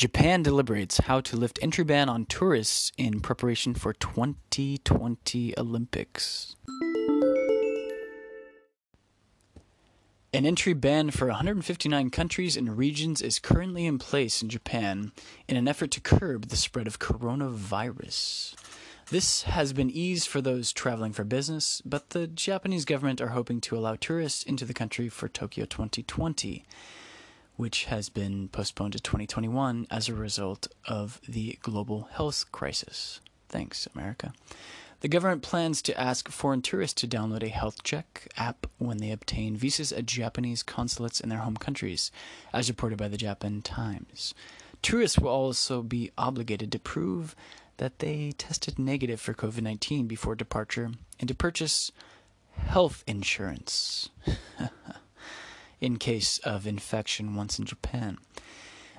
Japan deliberates how to lift entry ban on tourists in preparation for 2020 Olympics. An entry ban for 159 countries and regions is currently in place in Japan in an effort to curb the spread of coronavirus. This has been eased for those traveling for business, but the Japanese government are hoping to allow tourists into the country for Tokyo 2020, which has been postponed to 2021 as a result of the global health crisis. Thanks, America. The government plans to ask foreign tourists to download a health check app when they obtain visas at Japanese consulates in their home countries, as reported by the Japan Times. Tourists will also be obligated to prove that they tested negative for COVID 19 before departure and to purchase health insurance in case of infection once in Japan.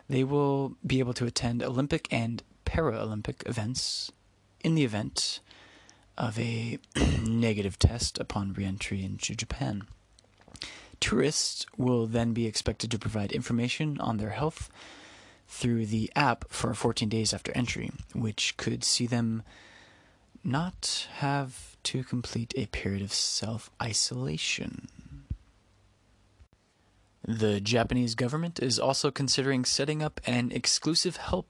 They will be able to attend Olympic and Paralympic events in the event of a negative test upon reentry into Japan. Tourists will then be expected to provide information on their health through the app for 14 days after entry, which could see them not have to complete a period of self isolation. The Japanese government is also considering setting up an exclusive help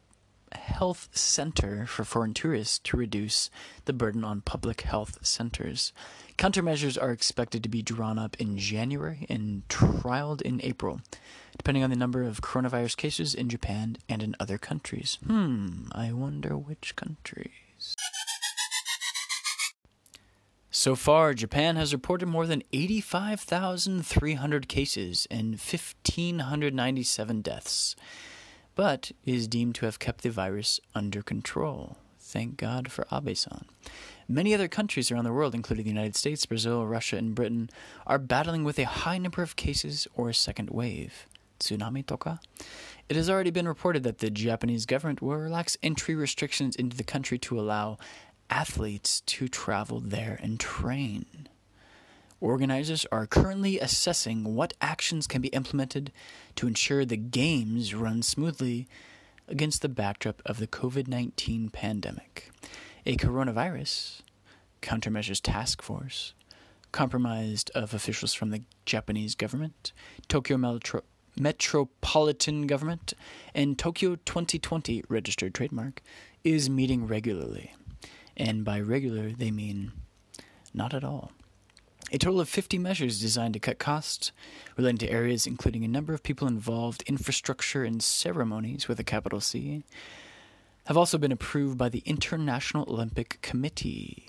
health center for foreign tourists to reduce the burden on public health centers. Countermeasures are expected to be drawn up in January and trialed in April, depending on the number of coronavirus cases in Japan and in other countries. Hmm, I wonder which countries. So far, Japan has reported more than 85,300 cases and 1,597 deaths but is deemed to have kept the virus under control. Thank God for Abe-san. Many other countries around the world, including the United States, Brazil, Russia, and Britain, are battling with a high number of cases or a second wave. Tsunami toka? It has already been reported that the Japanese government will relax entry restrictions into the country to allow athletes to travel there and train. Organizers are currently assessing what actions can be implemented to ensure the games run smoothly against the backdrop of the COVID 19 pandemic. A coronavirus countermeasures task force, comprised of officials from the Japanese government, Tokyo Metro- Metropolitan Government, and Tokyo 2020 registered trademark, is meeting regularly. And by regular, they mean not at all. A total of 50 measures designed to cut costs relating to areas including a number of people involved, infrastructure, and ceremonies with a capital C have also been approved by the International Olympic Committee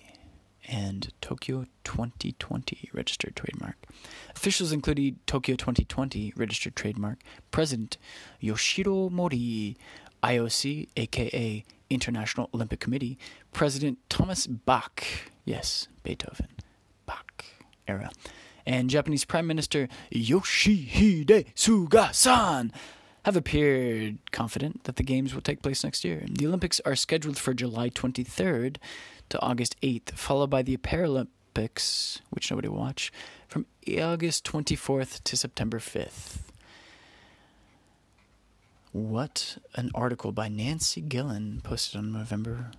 and Tokyo 2020 registered trademark. Officials included Tokyo 2020 registered trademark President Yoshiro Mori, IOC, aka International Olympic Committee, President Thomas Bach, yes, Beethoven, era, and Japanese Prime Minister Yoshihide Suga-san have appeared confident that the Games will take place next year. The Olympics are scheduled for July 23rd to August 8th, followed by the Paralympics, which nobody will watch, from August 24th to September 5th. What an article by Nancy Gillen posted on November,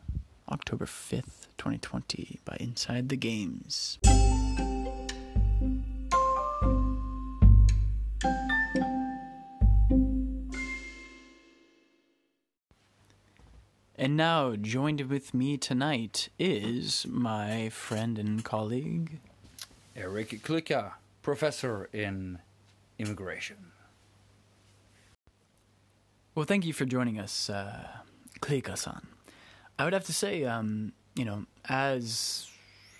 October 5th, 2020 by Inside the Games. And now, joined with me tonight is my friend and colleague, Eric Klicka, professor in immigration. Well, thank you for joining us, uh, Klicka-san. I would have to say, um, you know, as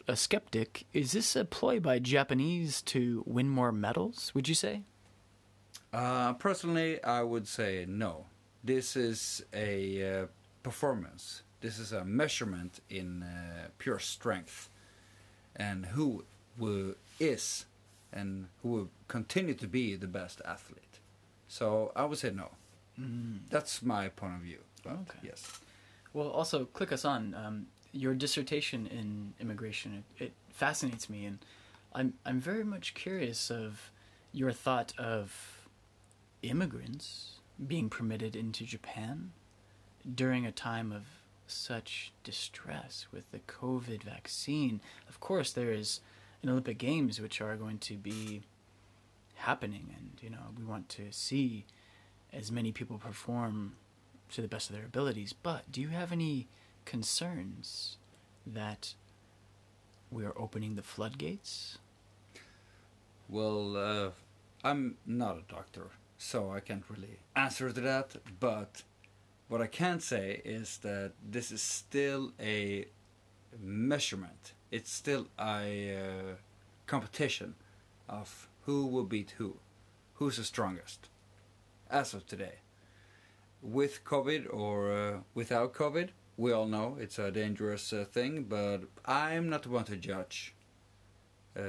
a skeptic, is this a ploy by Japanese to win more medals? Would you say? Uh, personally, I would say no. This is a uh, performance. This is a measurement in uh, pure strength and who will, is and who will continue to be the best athlete. So I would say no. Mm. That's my point of view. But Okay. Yes. Well, also, Klicka-san um, your dissertation in immigration. It, it fascinates me, and I'm I'm very much curious of your thought of immigrants being permitted into Japan during a time of such distress with the COVID vaccine. Of course, there is an Olympic Games which are going to be happening, and you know we want to see as many people perform to the best of their abilities. But do you have any concerns that we are opening the floodgates? Well, uh, I'm not a doctor, so I can't really answer to that. But what I can say is that this is still a measurement. It's still a uh, competition of who will beat who, who's the strongest, as of today. With COVID or uh, without COVID, we all know it's a dangerous uh, thing, but I'm not the one to judge uh,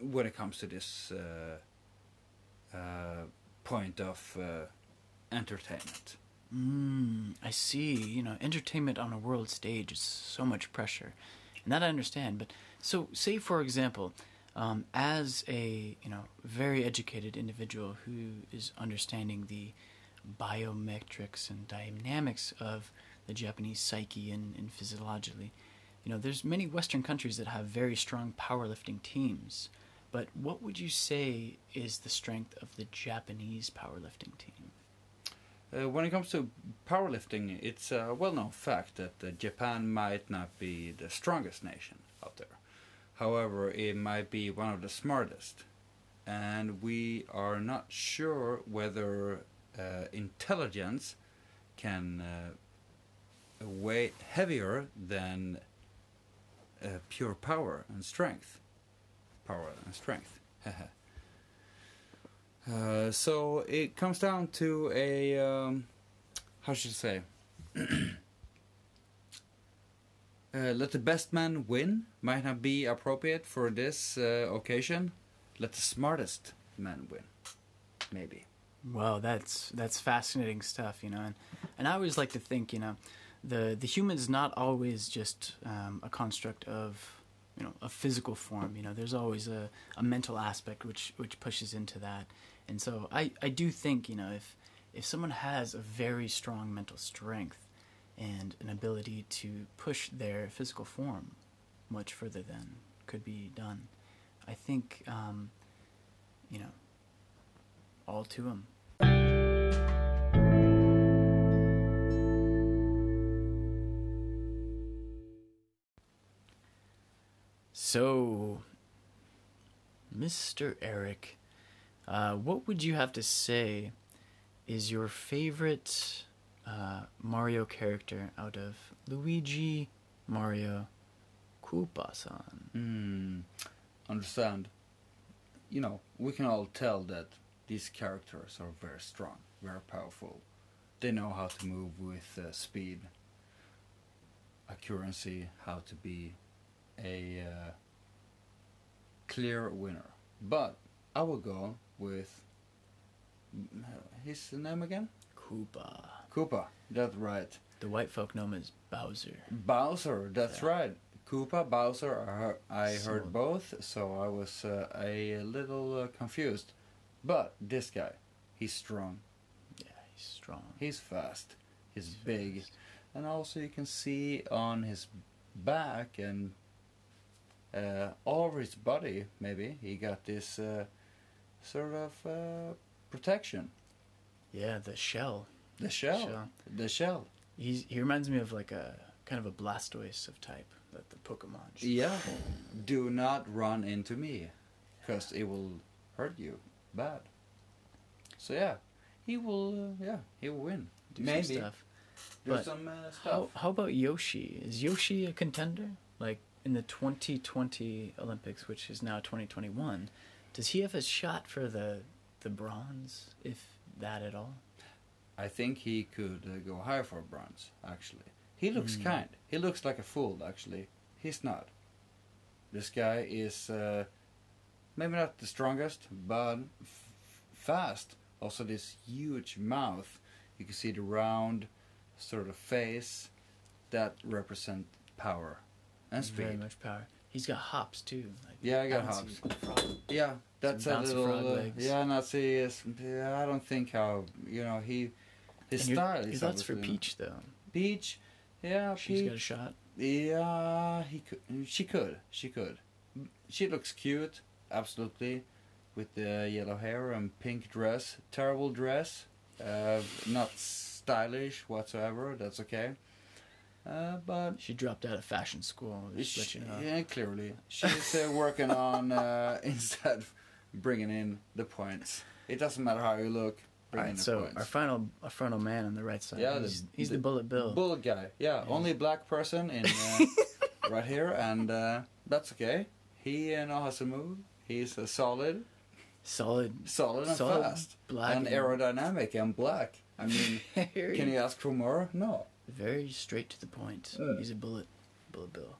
when it comes to this uh, uh, point of entertainment. Mm, I see. You know, entertainment on a world stage is so much pressure, and that I understand. But so, say for example, um, as a you know very educated individual who is understanding the biometrics and dynamics of the Japanese psyche and, and physiologically, you know, there's many Western countries that have very strong powerlifting teams. But what would you say is the strength of the Japanese powerlifting team? Uh, when it comes to powerlifting, it's a well-known fact that uh, Japan might not be the strongest nation out there. However, it might be one of the smartest, and we are not sure whether uh, intelligence can uh, weigh heavier than uh, pure power and strength. Power and strength. Uh, so it comes down to a um, how should I say? uh, let the best man win might not be appropriate for this uh, occasion. Let the smartest man win, maybe. Well, that's that's fascinating stuff, you know, and and I always like to think, you know, the the human is not always just um, a construct of you know a physical form. You know, there's always a, a mental aspect which which pushes into that, and so I I do think you know if if someone has a very strong mental strength and an ability to push their physical form much further than could be done, I think um, you know all to them. So, Mr. Eric, uh, what would you have to say is your favorite uh, Mario character out of Luigi, Mario, Koopa-san? Hmm. Understand. You know, we can all tell that these characters are very strong, very powerful. They know how to move with uh, speed, accuracy, how to be a uh, clear winner. But I will go with his name again? Koopa. Koopa. That's right. The white folk him as Bowser. Bowser. That's Yeah. right. Koopa, Bowser. I heard, I So- heard both, so I was uh, a little uh, confused. But this guy, he's strong. Yeah, he's strong. He's fast. He's He's big. fast. And also you can see on his back and uh, all over his body, maybe, he got this uh, sort of uh, protection. Yeah, the shell. The shell. Shell. The shell. He's he reminds me of like a kind of a Blastoise of type that the Pokemon. Yeah. Do not run into me, because it will hurt you bad. So yeah, he will. Uh, yeah, he will win. do maybe some stuff. do But some uh, stuff. How how about Yoshi? Is Yoshi a contender? Like in the 2020 Olympics, which is now 2021, does he have a shot for the the bronze, if that at all? I think he could uh, go higher for bronze. Actually, he looks Mm. kind. He looks like a fool. Actually, he's not. This guy is uh, maybe not the strongest, but f- fast. Also, this huge mouth. You can see the round sort of face that represent power and speed. Very much power. He's got hops too. Like Yeah, I got hops. Yeah, that's a little. frog Uh, yeah, Nazi is. Yeah, I don't think how you know he. His And style Your is thoughts for Peach though. Peach, yeah, She's Peach. got a shot. Yeah, he could. She could. She could. She looks cute, absolutely, with the yellow hair and pink dress. Terrible dress. Uh, not stylish whatsoever. That's okay. Uh, but She dropped out of fashion school. Just to let she, you know. yeah, clearly she's uh, working on uh, instead bringing in the points. It doesn't matter how you look. All Bring in right, the so points. our final, our final man on the right side. Yeah, the- he's, he's the the, bullet bill. Bullet guy, yeah, Yeah. only black person in uh, right here, and uh, that's okay. He uh, knows how to move. He's a solid, solid, solid and solid, fast, black, and aerodynamic and black. I mean, can you ask for more? No. Very straight to the point. Mm. He's a bullet, bullet bill.